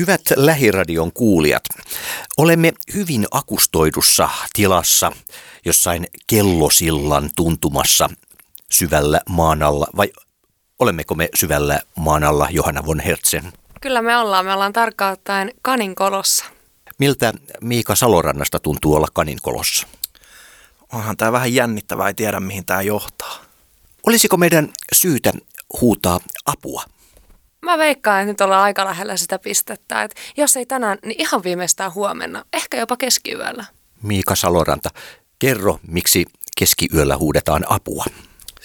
Hyvät lähiradion kuulijat, olemme hyvin akustoidussa tilassa jossain kellosillan tuntumassa syvällä maan alla, vai olemmeko me syvällä maan alla Johanna von Hertzen? Kyllä me ollaan, me ollaan tarkkaan ottaen kaninkolossa. Miltä Miika Salorannasta tuntuu olla kaninkolossa? Onhan tämä vähän jännittävää, ei tiedä mihin tämä johtaa. Olisiko meidän syytä huutaa apua? Mä veikkaan, että nyt ollaan aika lähellä sitä pistettä, että jos ei tänään, niin ihan viimeistään huomenna, ehkä jopa keskiyöllä. Miika Saloranta, kerro, miksi keskiyöllä huudetaan apua?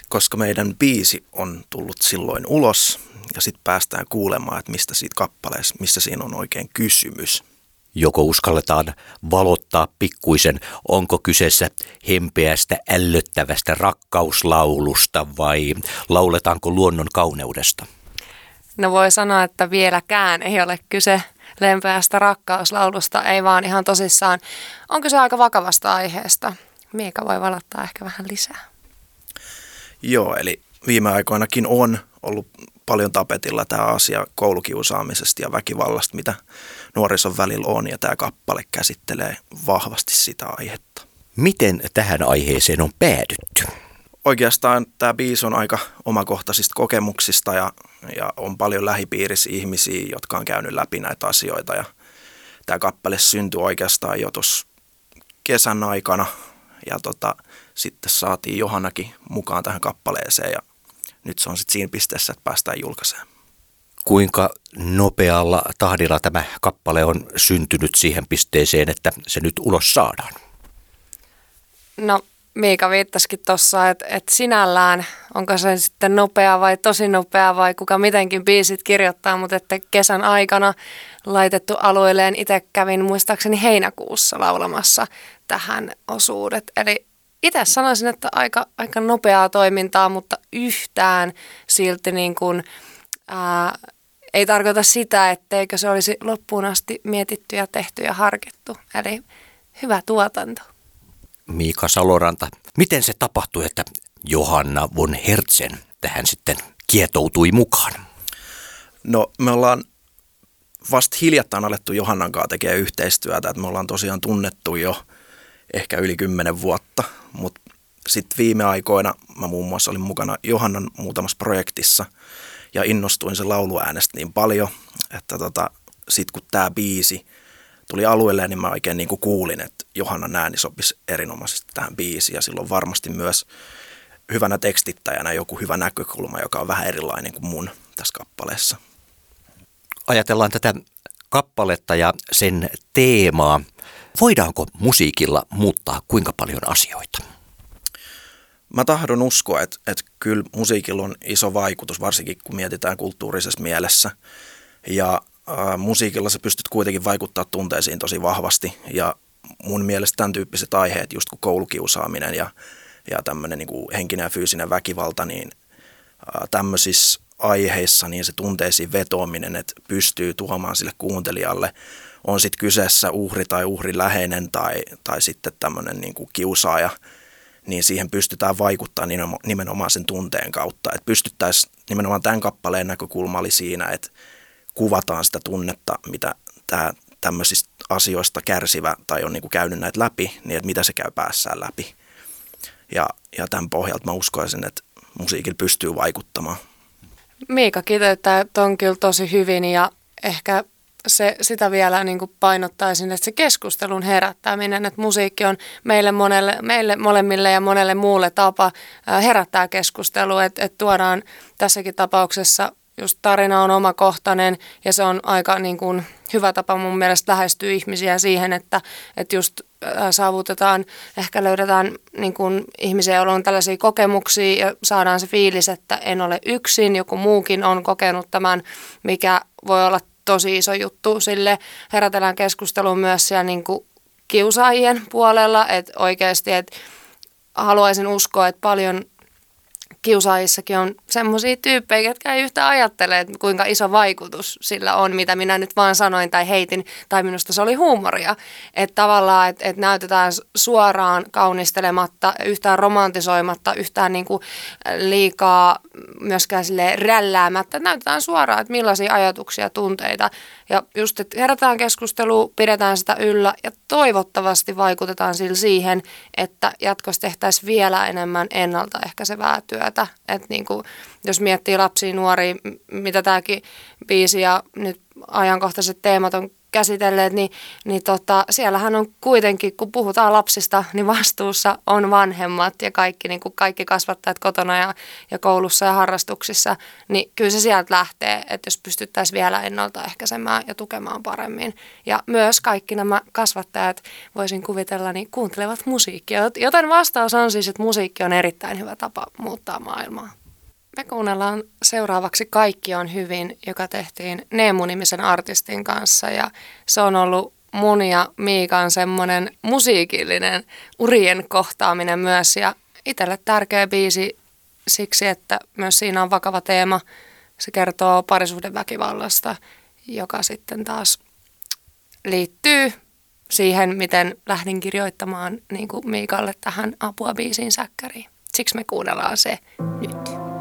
Koska meidän biisi on tullut silloin ulos ja sitten päästään kuulemaan, että mistä siitä kappaleessa, missä siinä on oikein kysymys. Joko uskalletaan valottaa pikkuisen, onko kyseessä hempeästä ällöttävästä rakkauslaulusta vai lauletaanko luonnon kauneudesta? No voi sanoa, että vieläkään ei ole kyse lempeästä rakkauslaulusta, ei vaan ihan tosissaan. On kyse aika vakavasta aiheesta. Miika voi valottaa ehkä vähän lisää. Joo, eli viime aikoinakin on ollut paljon tapetilla tämä asia koulukiusaamisesta ja väkivallasta, mitä nuorison välillä on, ja tämä kappale käsittelee vahvasti sitä aihetta. Miten tähän aiheeseen on päädytty? Oikeastaan tämä biisi on aika omakohtaisista kokemuksista ja, ja on paljon lähipiirissä ihmisiä, jotka on käynyt läpi näitä asioita. Ja tämä kappale syntyi oikeastaan jo tuossa kesän aikana ja tota, sitten saatiin Johannakin mukaan tähän kappaleeseen ja nyt se on sitten siinä pisteessä, että päästään julkaiseen. Kuinka nopealla tahdilla tämä kappale on syntynyt siihen pisteeseen, että se nyt ulos saadaan? No Miika viittasikin tuossa, että, että sinällään onko se sitten nopea vai tosi nopea vai kuka mitenkin biisit kirjoittaa, mutta että kesän aikana laitettu alueelleen. Itse kävin muistaakseni heinäkuussa laulamassa tähän osuudet. Eli itse sanoisin, että aika, aika nopeaa toimintaa, mutta yhtään silti niin kuin, ää, ei tarkoita sitä, etteikö se olisi loppuun asti mietitty ja tehty ja harkittu. Eli hyvä tuotanto. Miika Saloranta, miten se tapahtui, että Johanna von Hertzen tähän sitten kietoutui mukaan? No me ollaan vasta hiljattain alettu Johannan kanssa tekemään yhteistyötä, että me ollaan tosiaan tunnettu jo ehkä yli kymmenen vuotta, mutta sitten viime aikoina mä muun muassa olin mukana Johannan muutamassa projektissa ja innostuin sen lauluäänestä niin paljon, että tota, sitten kun tämä biisi tuli alueelle, niin mä oikein niin kuin kuulin, että Johannan ääni sopisi erinomaisesti tähän biisiin ja silloin varmasti myös hyvänä tekstittäjänä joku hyvä näkökulma, joka on vähän erilainen kuin mun tässä kappaleessa. Ajatellaan tätä kappaletta ja sen teemaa. Voidaanko musiikilla muuttaa kuinka paljon asioita? Mä tahdon uskoa, että, että kyllä musiikilla on iso vaikutus, varsinkin kun mietitään kulttuurisessa mielessä. Ja musiikilla sä pystyt kuitenkin vaikuttaa tunteisiin tosi vahvasti. Ja mun mielestä tämän tyyppiset aiheet, just kuin koulukiusaaminen ja, ja tämmöinen niin henkinen ja fyysinen väkivalta, niin tämmöisissä aiheissa niin se tunteisiin vetoaminen, että pystyy tuomaan sille kuuntelijalle, on sitten kyseessä uhri tai uhrin läheinen tai, tai sitten tämmöinen niin kiusaaja, niin siihen pystytään vaikuttaa nimenomaan sen tunteen kautta. Että pystyttäisiin nimenomaan tämän kappaleen näkökulma oli siinä, että kuvataan sitä tunnetta, mitä tämä tämmöisistä asioista kärsivä tai on niin kuin käynyt näitä läpi, niin että mitä se käy päässään läpi. Ja, ja tämän pohjalta mä uskoisin, että musiikilla pystyy vaikuttamaan. Miika kiteyttää ton kyllä tosi hyvin ja ehkä se, sitä vielä niin kuin painottaisin, että se keskustelun herättäminen, että musiikki on meille, monelle, meille molemmille ja monelle muulle tapa herättää keskustelua, että, että tuodaan tässäkin tapauksessa just tarina on omakohtainen ja se on aika niin kuin, hyvä tapa mun mielestä lähestyä ihmisiä siihen, että, että just saavutetaan, ehkä löydetään niin kuin ihmisiä, joilla on tällaisia kokemuksia ja saadaan se fiilis, että en ole yksin, joku muukin on kokenut tämän, mikä voi olla tosi iso juttu. Sille herätellään keskustelua myös siellä niin kuin kiusaajien puolella, että oikeasti, että haluaisin uskoa, että paljon kiusaajissakin on semmoisia tyyppejä, jotka ei yhtä ajattele, että kuinka iso vaikutus sillä on, mitä minä nyt vaan sanoin tai heitin, tai minusta se oli huumoria. Että tavallaan, että, että näytetään suoraan kaunistelematta, yhtään romantisoimatta, yhtään niin kuin liikaa myöskään sille rälläämättä. Näytetään suoraan, että millaisia ajatuksia, tunteita. Ja just, että herätään keskustelua, pidetään sitä yllä ja toivottavasti vaikutetaan sillä siihen, että jatkossa tehtäisiin vielä enemmän ennaltaehkäisevää työtä. Että niin kuin, jos miettii lapsia, nuoria, mitä tämäkin biisi ja nyt ajankohtaiset teemat on käsitelleet, niin, niin tota, siellähän on kuitenkin, kun puhutaan lapsista, niin vastuussa on vanhemmat ja kaikki, niin kuin kaikki kasvattajat kotona ja, ja koulussa ja harrastuksissa, niin kyllä se sieltä lähtee, että jos pystyttäisiin vielä ennaltaehkäisemään ja tukemaan paremmin. Ja myös kaikki nämä kasvattajat, voisin kuvitella, niin kuuntelevat musiikkia, joten vastaus on siis, että musiikki on erittäin hyvä tapa muuttaa maailmaa. Me kuunnellaan seuraavaksi Kaikki on hyvin, joka tehtiin Neemu-nimisen artistin kanssa ja se on ollut mun ja Miikan semmoinen musiikillinen urien kohtaaminen myös ja itselle tärkeä biisi siksi, että myös siinä on vakava teema. Se kertoo parisuhdeväkivallasta, joka sitten taas liittyy siihen, miten lähdin kirjoittamaan niin kuin Miikalle tähän apua biisiin säkkäriin. Siksi me kuunnellaan se nyt.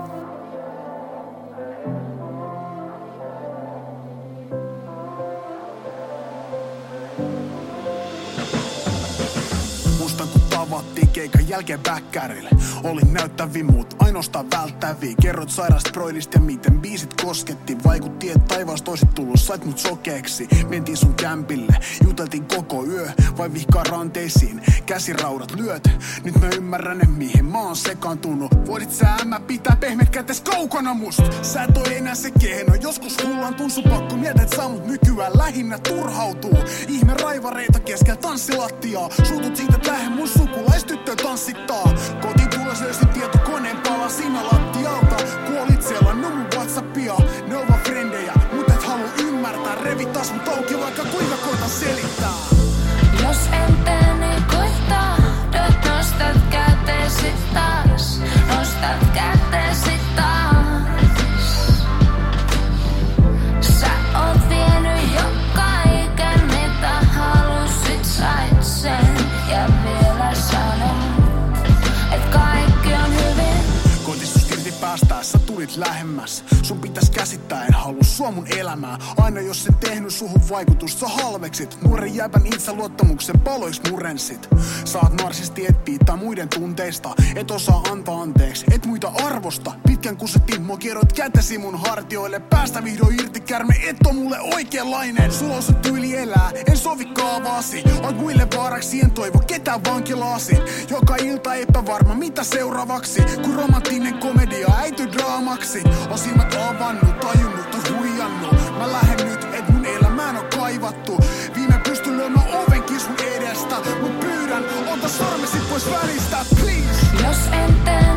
Be. Keikan jälkeen backkärille Olin näyttävi muut, ainoastaan välttäviä Kerrot sairasta broidista ja miten biisit kosketti. Vaikutti, että taivaas toisit tullut, sait mut sokeeksi. Mentiin sun kämpille, juteltiin koko yö Vai vihkaa ranteisiin, käsiraudat lyöt Nyt mä ymmärrän, mihin mä oon sekaantunut. Voisit sä mä pitää pehmeät kätes kaukana must. Sä et oo enää se kehno, joskus hullaan tunsu pakko. Mietit, että saa mut nykyään lähinnä turhautuu. Ihme raivareita keskellä tanssilattiaa. Suutut siitä, lähde mun sukulaistyttö tyttö tanssittaa. Kotiin tulla löysin tietokoneen pala siinä lattialta Kuolit siellä mun Whatsappia, ne ovat frendejä Mut et halua ymmärtää, revit taas mut auki vaikka kuinka koitan selittää. Jos en tee niin kuin tahdot, nostat käteesi taas. Nostat käteesi lähemmas Sun pitäis käsittää, en halua sua mun elämää. Aina jos sen tehnyt suhun vaikutusta, sä halveksit. Nuoren jäbän luottamuksen paloiksi murensit. Saat narsisti et piittaa muiden tunteista. Et osaa antaa anteeksi, et muita arvosta. Pitkän kun sä Timmo kierrot kätesi mun hartioille Päästä vihdoin irti kärme, et on mulle oikeanlainen. Sulla on se tyyli elää, en sovi kaavaasi. Oot muille vaaraksi, en toivo ketään vankilaasi Joka ilta epävarma, mitä seuraavaksi? Kun romanttinen komedia äity draamaksi. On silmät avannut, tajunnut, on huijannut. Mä lähden nyt, et mun elämään on kaivattu. Viime pysty lyömään ovenkin sun edestä. Mut pyydän, ota sormesi pois välistä, please. Jos en tee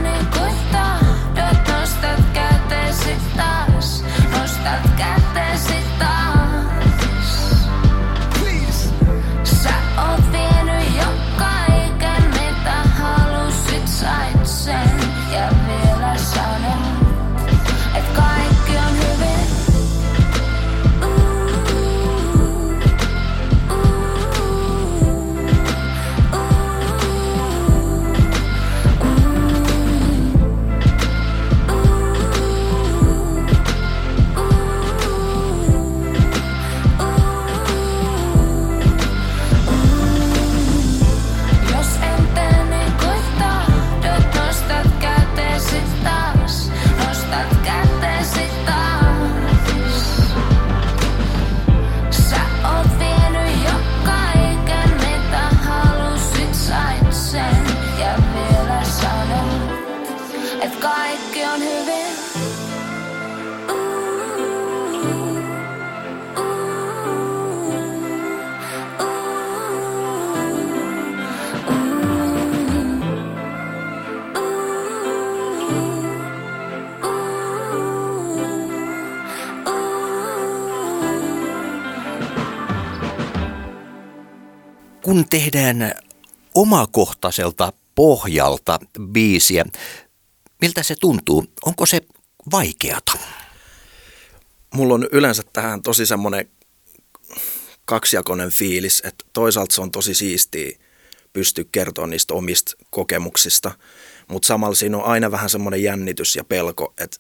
tehdään omakohtaiselta pohjalta biisiä, Miltä se tuntuu? Onko se vaikeata? Mulla on yleensä tähän tosi semmoinen kaksijakoinen fiilis, että toisaalta se on tosi siistiä pystyä kertoa niistä omista kokemuksista, mutta samalla siinä on aina vähän semmoinen jännitys ja pelko, että,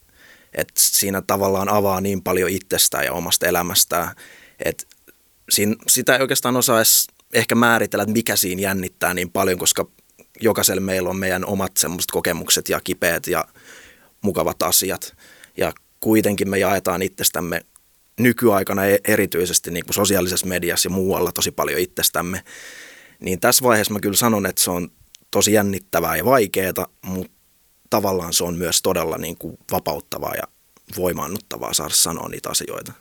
että siinä tavallaan avaa niin paljon itsestään ja omasta elämästään, että siinä, sitä ei oikeastaan osaa edes ehkä määritellä, että mikä siinä jännittää niin paljon, koska jokaisella meillä on meidän omat semmoiset kokemukset ja kipeät ja mukavat asiat. Ja kuitenkin me jaetaan itsestämme nykyaikana e- erityisesti niin kuin sosiaalisessa mediassa ja muualla tosi paljon itsestämme. Niin tässä vaiheessa mä kyllä sanon, että se on tosi jännittävää ja vaikeaa, mutta tavallaan se on myös todella niin kuin vapauttavaa ja voimaannuttavaa saada sanoa niitä asioita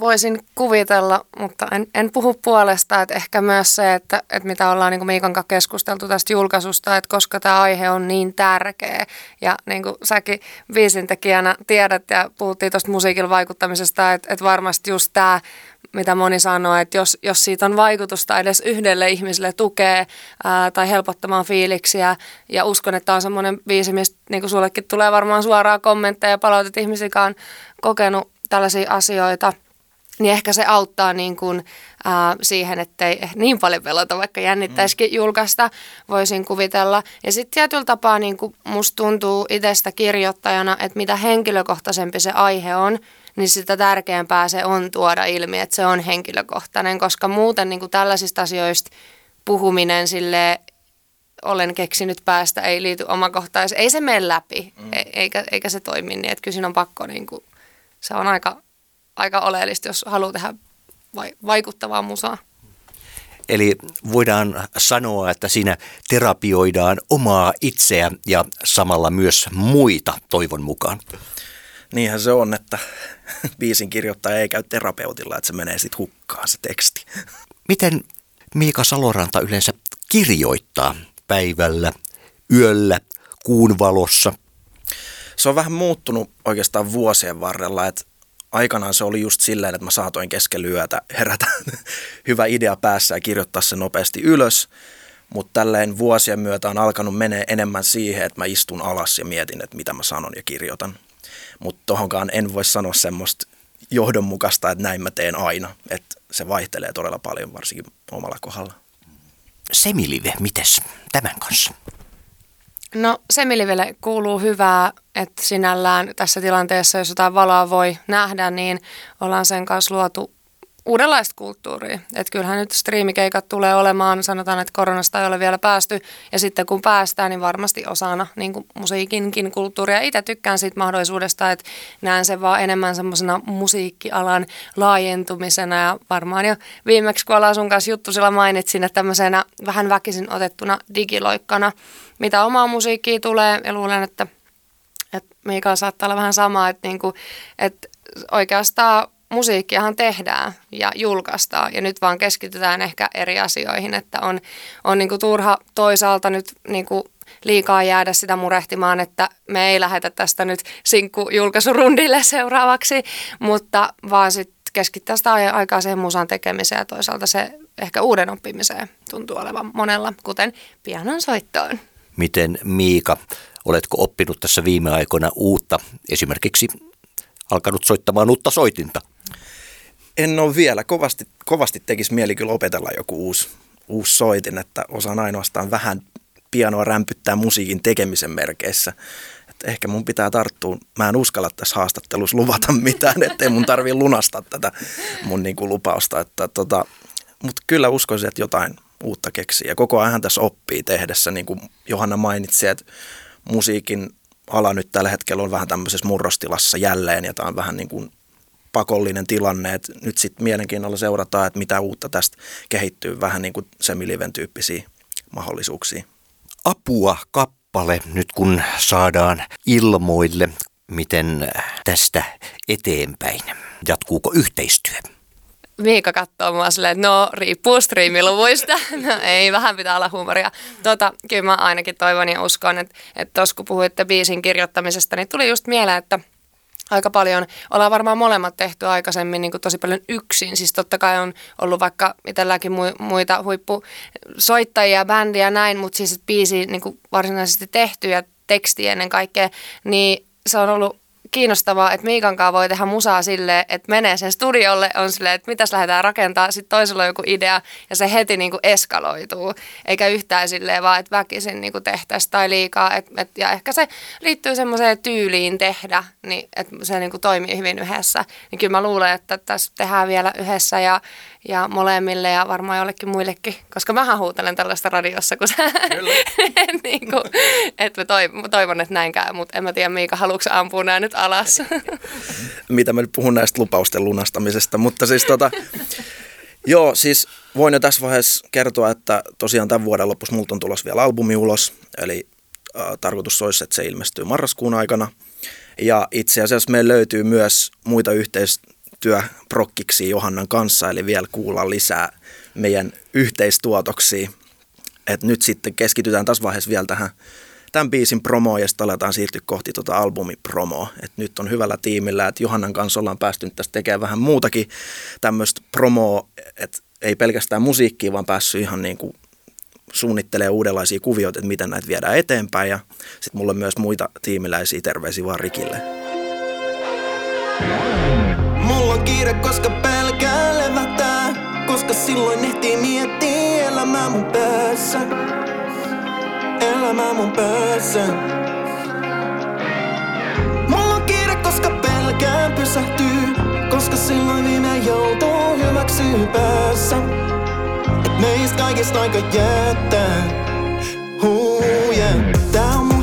voisin kuvitella, mutta en, en puhu puolesta, että ehkä myös se, että, että mitä ollaan niin Miikan kanssa keskusteltu tästä julkaisusta, että koska tämä aihe on niin tärkeä. Ja niin kuin säkin viisintekijänä tiedät ja puhuttiin tuosta musiikin vaikuttamisesta, että, että varmasti just tämä mitä moni sanoo, että jos, jos siitä on vaikutusta edes yhdelle ihmiselle tukee ää, tai helpottamaan fiiliksiä, ja uskon, että on semmoinen biisi, mistä niin kuin sullekin tulee varmaan suoraa kommentteja ja palautet ihmisiä, kokenut tällaisia asioita – niin ehkä se auttaa niin kuin, ää, siihen, ettei niin paljon pelota, vaikka jännittäisikin mm. julkaista, voisin kuvitella. Ja sitten tietyllä tapaa niin kuin musta tuntuu itsestä kirjoittajana, että mitä henkilökohtaisempi se aihe on, niin sitä tärkeämpää se on tuoda ilmi, että se on henkilökohtainen, koska muuten niin kuin tällaisista asioista puhuminen sille olen keksinyt päästä, ei liity omakohtaisesti, ei se mene läpi, mm. E- eikä, eikä se toimi niin, että kyllä siinä on pakko, niin kuin, se on aika aika oleellista, jos haluaa tehdä vaikuttavaa musaa. Eli voidaan sanoa, että siinä terapioidaan omaa itseä ja samalla myös muita toivon mukaan. Niinhän se on, että biisin kirjoittaja ei käy terapeutilla, että se menee sitten hukkaan se teksti. Miten Miika Saloranta yleensä kirjoittaa päivällä, yöllä, kuun valossa? Se on vähän muuttunut oikeastaan vuosien varrella, että aikanaan se oli just silleen, että mä saatoin keskellä yötä herätä hyvä idea päässä ja kirjoittaa se nopeasti ylös. Mutta tälleen vuosien myötä on alkanut menee enemmän siihen, että mä istun alas ja mietin, että mitä mä sanon ja kirjoitan. Mutta tohonkaan en voi sanoa semmoista johdonmukaista, että näin mä teen aina. Että se vaihtelee todella paljon, varsinkin omalla kohdalla. Semilive, mites tämän kanssa? No Semilivelle kuuluu hyvää, että sinällään tässä tilanteessa, jos jotain valoa voi nähdä, niin ollaan sen kanssa luotu uudenlaista kulttuuria. Että kyllähän nyt striimikeikat tulee olemaan, sanotaan, että koronasta ei ole vielä päästy, ja sitten kun päästään, niin varmasti osana niin kuin musiikinkin kulttuuria. Itse tykkään siitä mahdollisuudesta, että näen sen vaan enemmän semmoisena musiikkialan laajentumisena, ja varmaan jo viimeksi, kun ollaan sun kanssa juttu, sillä mainitsin, että tämmöisenä vähän väkisin otettuna digiloikkana, mitä omaa musiikkia tulee, ja luulen, että, että Miika saattaa olla vähän sama, että, niin kuin, että oikeastaan musiikkiahan tehdään ja julkaistaan ja nyt vaan keskitytään ehkä eri asioihin, että on, on niin kuin turha toisaalta nyt niin kuin liikaa jäädä sitä murehtimaan, että me ei lähetä tästä nyt sinkku-julkaisurundille seuraavaksi, mutta vaan sitten keskittää sitä aikaa siihen musan tekemiseen ja toisaalta se ehkä uuden oppimiseen tuntuu olevan monella, kuten pianon soittoon. Miten Miika, oletko oppinut tässä viime aikoina uutta, esimerkiksi alkanut soittamaan uutta soitinta? En ole vielä. Kovasti, kovasti tekisi mieli kyllä opetella joku uusi, uusi soitin, että osaan ainoastaan vähän pianoa rämpyttää musiikin tekemisen merkeissä. Et ehkä mun pitää tarttua. Mä en uskalla tässä haastattelussa luvata mitään, ettei mun tarvi lunastaa tätä mun niinku lupausta. Että tota, Mutta kyllä uskoisin, että jotain uutta keksii. Ja koko ajan tässä oppii tehdessä, niin kuin Johanna mainitsi, että musiikin ala nyt tällä hetkellä on vähän tämmöisessä murrostilassa jälleen, ja tämä on vähän niin kuin pakollinen tilanne, että nyt sitten mielenkiinnolla seurataan, että mitä uutta tästä kehittyy, vähän niin kuin semiliven tyyppisiä mahdollisuuksia. Apua kappale nyt kun saadaan ilmoille, miten tästä eteenpäin, jatkuuko yhteistyö? Miika katsoo mua silleen, että no riippuu striimiluvuista. No ei, vähän pitää olla huumoria. Tota, kyllä mä ainakin toivon ja uskon, että, että tuossa kun puhuitte biisin kirjoittamisesta, niin tuli just mieleen, että – aika paljon. Ollaan varmaan molemmat tehty aikaisemmin niin kuin tosi paljon yksin. Siis totta kai on ollut vaikka itselläkin muita huippusoittajia, bändiä ja näin, mutta siis biisi niin kuin varsinaisesti tehty ja teksti ennen kaikkea, niin se on ollut kiinnostavaa, että Miikan kanssa voi tehdä musaa silleen, että menee sen studiolle, on silleen, että mitäs lähdetään rakentaa, sitten toisella on joku idea ja se heti niin kuin eskaloituu, eikä yhtään silleen vaan, että väkisin niin kuin tehtäisiin tai liikaa. Et, et, ja ehkä se liittyy semmoiseen tyyliin tehdä, niin että se niin kuin toimii hyvin yhdessä. Niin kyllä mä luulen, että tässä tehdään vielä yhdessä ja, ja molemmille ja varmaan jollekin muillekin, koska mä huutelen tällaista radiossa, kun sä, niin kuin, että mä toivon, että näin käy, mutta en mä tiedä Miika, haluatko ampua nämä nyt alas? Mitä mä nyt puhun näistä lupausten lunastamisesta, mutta siis tota, joo, siis voin jo tässä vaiheessa kertoa, että tosiaan tämän vuoden lopussa multa on tulossa vielä albumi ulos, eli äh, tarkoitus olisi, että se ilmestyy marraskuun aikana. Ja itse asiassa meillä löytyy myös muita yhteistyöprokkiksi Johannan kanssa, eli vielä kuulla lisää meidän yhteistuotoksia. Et nyt sitten keskitytään tässä vaiheessa vielä tähän tämän biisin promoa ja sitten aletaan siirtyä kohti tuota albumipromoa. Et nyt on hyvällä tiimillä, että Johannan kanssa ollaan päästy tästä tekemään vähän muutakin tämmöistä promoa, että ei pelkästään musiikkia, vaan päässyt ihan niin kuin suunnittelee uudenlaisia kuvioita, että miten näitä viedään eteenpäin. Ja sitten mulla on myös muita tiimiläisiä terveisiä vaan Rikille. Kiire, koska pelkää levätää, koska silloin ehtii miettiä elämää mun päässä elämä mun päässä. Mulla on kiire, koska pelkään pysähtyy, koska silloin minä joutuu hyväksyä päässä. Et meistä kaikista aika jättää. Huu, yeah. Tää on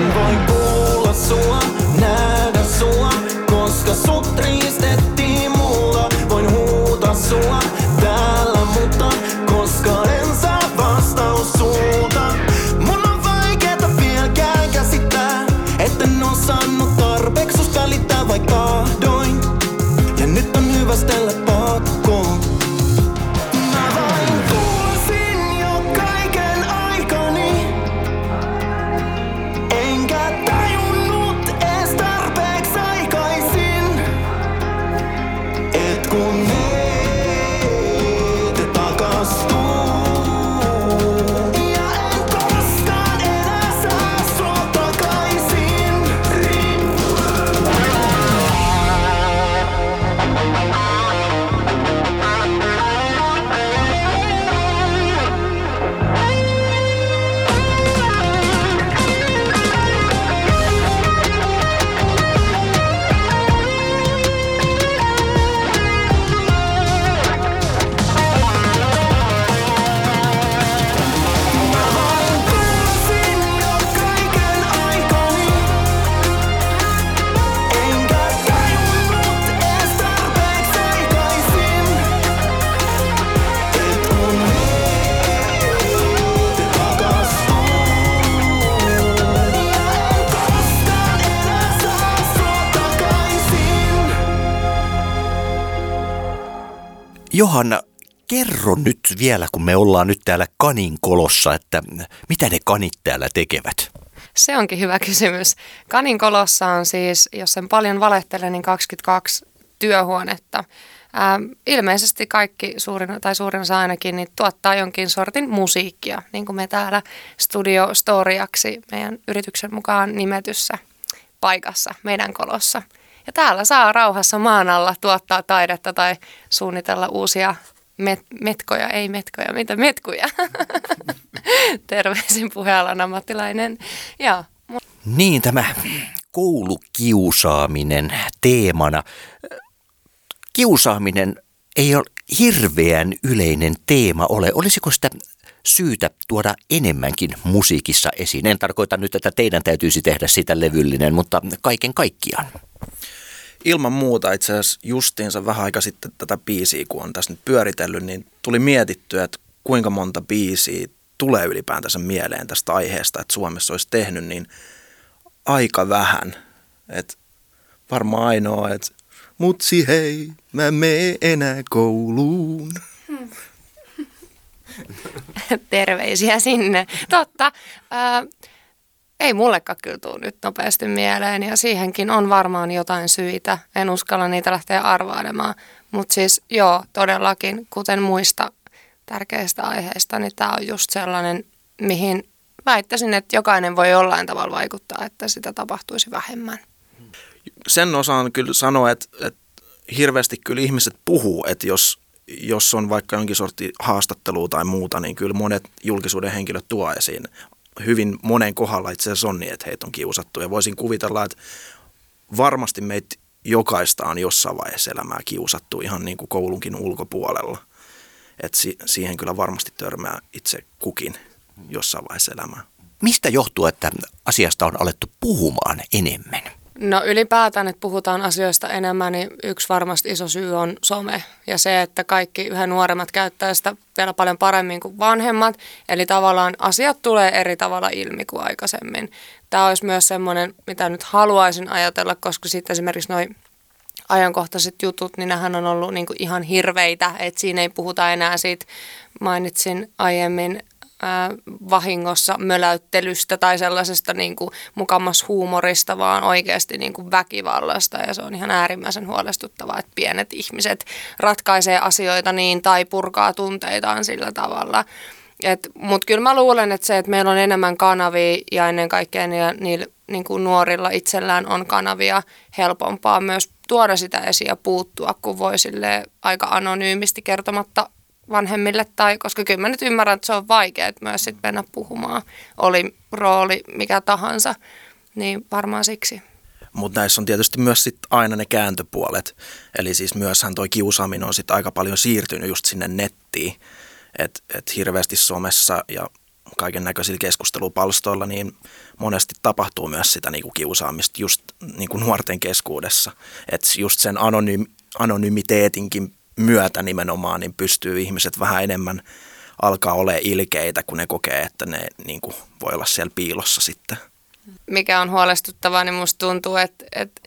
en voi kuulla sua, nähdä sua, koska sut riistettiin mulla. Voin huutaa sua täällä, mutta koska en saa vastaus sulta. Mun on vaikeeta vieläkään käsittää, etten osannut tarpeeksi välittää vai tahdoin. Ja nyt on hyvästellä pakkoon. Johanna, kerro nyt vielä, kun me ollaan nyt täällä kanin kolossa, että mitä ne kanit täällä tekevät? Se onkin hyvä kysymys. Kanin kolossa on siis, jos sen paljon valehtelen, niin 22 työhuonetta. Ähm, ilmeisesti kaikki, suurin, tai suurin osa ainakin, niin tuottaa jonkin sortin musiikkia, niin kuin me täällä Studio Storiaksi meidän yrityksen mukaan nimetyssä paikassa, meidän kolossa. Ja täällä saa rauhassa maan alla tuottaa taidetta tai suunnitella uusia met- metkoja, ei metkoja, mitä metkuja. Terveisin puhealan ammattilainen. Ja, Niin, tämä koulukiusaaminen teemana. Kiusaaminen ei ole hirveän yleinen teema ole. Olisiko sitä syytä tuoda enemmänkin musiikissa esiin? En tarkoita nyt, että teidän täytyisi tehdä sitä levyllinen, mutta kaiken kaikkiaan. Ilman muuta itse asiassa justiinsa vähän aika sitten tätä biisiä, kun on tässä nyt pyöritellyt, niin tuli mietittyä, että kuinka monta biisiä tulee ylipäätänsä mieleen tästä aiheesta, että Suomessa olisi tehnyt, niin aika vähän. Et varmaan ainoa, että mutsi hei, mä mene enää kouluun. terveisiä sinne. Totta. Ää, ei mullekaan kyllä tule nyt nopeasti mieleen ja siihenkin on varmaan jotain syitä. En uskalla niitä lähteä arvailemaan. Mutta siis joo, todellakin, kuten muista tärkeistä aiheista, niin tämä on just sellainen, mihin väittäisin, että jokainen voi jollain tavalla vaikuttaa, että sitä tapahtuisi vähemmän. Sen osaan kyllä sanoa, että, että hirveästi kyllä ihmiset puhuu, että jos, jos on vaikka jonkin sorti haastattelua tai muuta, niin kyllä monet julkisuuden henkilöt tuo esiin. Hyvin monen kohdalla itse asiassa on niin, että heitä on kiusattu. Ja voisin kuvitella, että varmasti meitä jokaista on jossain vaiheessa elämää kiusattu ihan niin kuin koulunkin ulkopuolella. Et si- siihen kyllä varmasti törmää itse kukin jossain vaiheessa elämää. Mistä johtuu, että asiasta on alettu puhumaan enemmän? No ylipäätään, että puhutaan asioista enemmän, niin yksi varmasti iso syy on some ja se, että kaikki yhä nuoremmat käyttää sitä vielä paljon paremmin kuin vanhemmat. Eli tavallaan asiat tulee eri tavalla ilmi kuin aikaisemmin. Tämä olisi myös semmoinen, mitä nyt haluaisin ajatella, koska sitten esimerkiksi noin ajankohtaiset jutut, niin nämähän on ollut niin ihan hirveitä, että siinä ei puhuta enää siitä, mainitsin aiemmin vahingossa möläyttelystä tai sellaisesta niin kuin mukamas huumorista, vaan oikeasti niin kuin väkivallasta. Ja se on ihan äärimmäisen huolestuttavaa, että pienet ihmiset ratkaisee asioita niin tai purkaa tunteitaan sillä tavalla. Mutta kyllä mä luulen, että se, että meillä on enemmän kanavia ja ennen kaikkea niillä, niillä niin kuin nuorilla itsellään on kanavia helpompaa myös tuoda sitä esiin ja puuttua, kun voi aika anonyymisti kertomatta vanhemmille, tai koska kyllä mä nyt ymmärrän, että se on vaikea myös sit mennä puhumaan, oli rooli mikä tahansa, niin varmaan siksi. Mutta näissä on tietysti myös sit aina ne kääntöpuolet. Eli siis myöshän toi kiusaaminen on sit aika paljon siirtynyt just sinne nettiin. Että et hirveästi somessa ja kaiken näköisillä keskustelupalstoilla, niin monesti tapahtuu myös sitä niinku kiusaamista just niinku nuorten keskuudessa. Että just sen anonyymi, anonymiteetinkin myötä nimenomaan, niin pystyy ihmiset vähän enemmän alkaa olla ilkeitä, kun ne kokee, että ne niin kuin, voi olla siellä piilossa sitten. Mikä on huolestuttavaa, niin musta tuntuu, että, että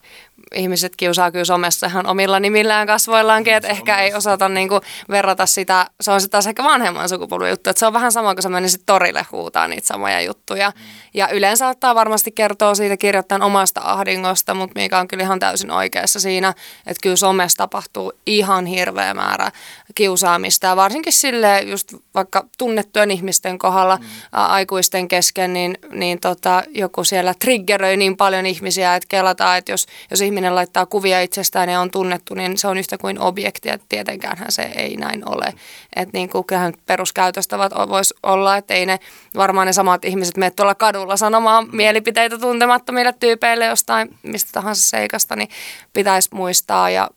ihmiset kiusaa kyllä somessa ihan omilla nimillään kasvoillaankin, että ehkä ei osata niin kuin verrata sitä, se on sitten taas ehkä vanhemman sukupolven juttu, että se on vähän sama kuin se meni sitten torille huutaa niitä samoja juttuja. Mm. Ja yleensä ottaa varmasti kertoa siitä kirjoittajan omasta ahdingosta, mutta mikä on kyllä ihan täysin oikeassa siinä, että kyllä somessa tapahtuu ihan hirveä määrä kiusaamista ja varsinkin sille just vaikka tunnettujen ihmisten kohdalla mm. aikuisten kesken, niin, niin tota, joku siellä triggeröi niin paljon ihmisiä, että kelataan, että jos, jos ihminen laittaa kuvia itsestään ja on tunnettu, niin se on yhtä kuin objekti, että tietenkään se ei näin ole. Että niin kuin kyllähän peruskäytöstävät voisi olla, että ei ne varmaan ne samat ihmiset mene tuolla kadulla sanomaan mielipiteitä tuntemattomille tyypeille jostain mistä tahansa seikasta, niin pitäisi muistaa ja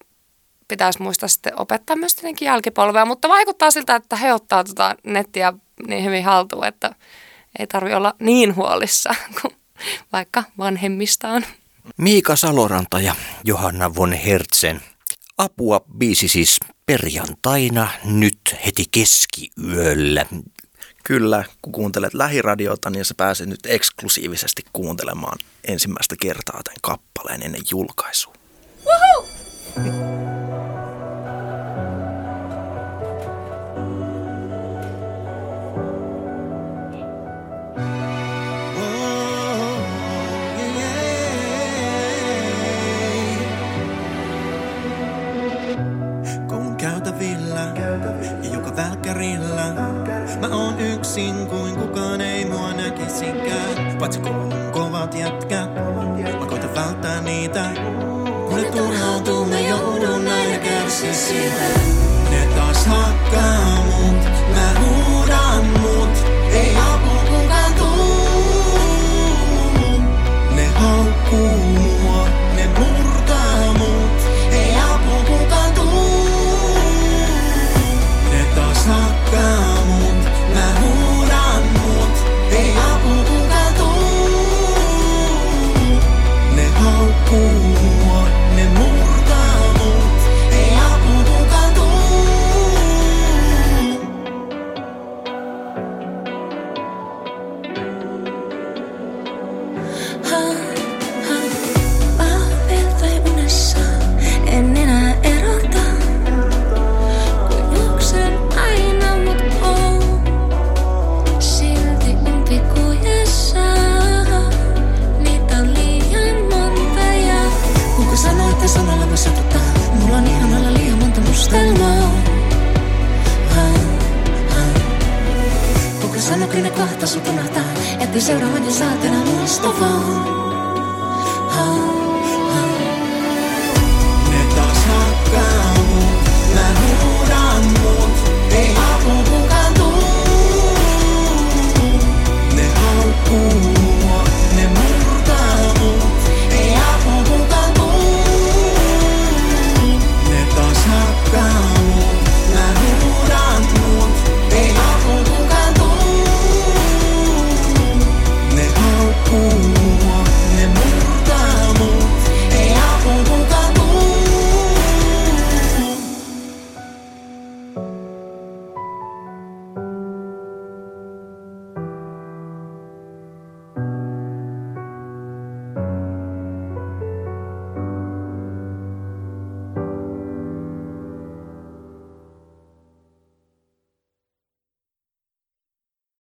pitäisi muistaa sitten opettaa myös tietenkin jälkipolvea, mutta vaikuttaa siltä, että he ottaa tuota nettiä niin hyvin haltuun, että ei tarvi olla niin huolissa kuin vaikka vanhemmistaan. Miika Saloranta ja Johanna von Hertzen. Apua biisi siis perjantaina nyt heti keskiyöllä. Kyllä, kun kuuntelet lähiradiota, niin sä pääset nyt eksklusiivisesti kuuntelemaan ensimmäistä kertaa tämän kappaleen ennen julkaisua. Woohoo!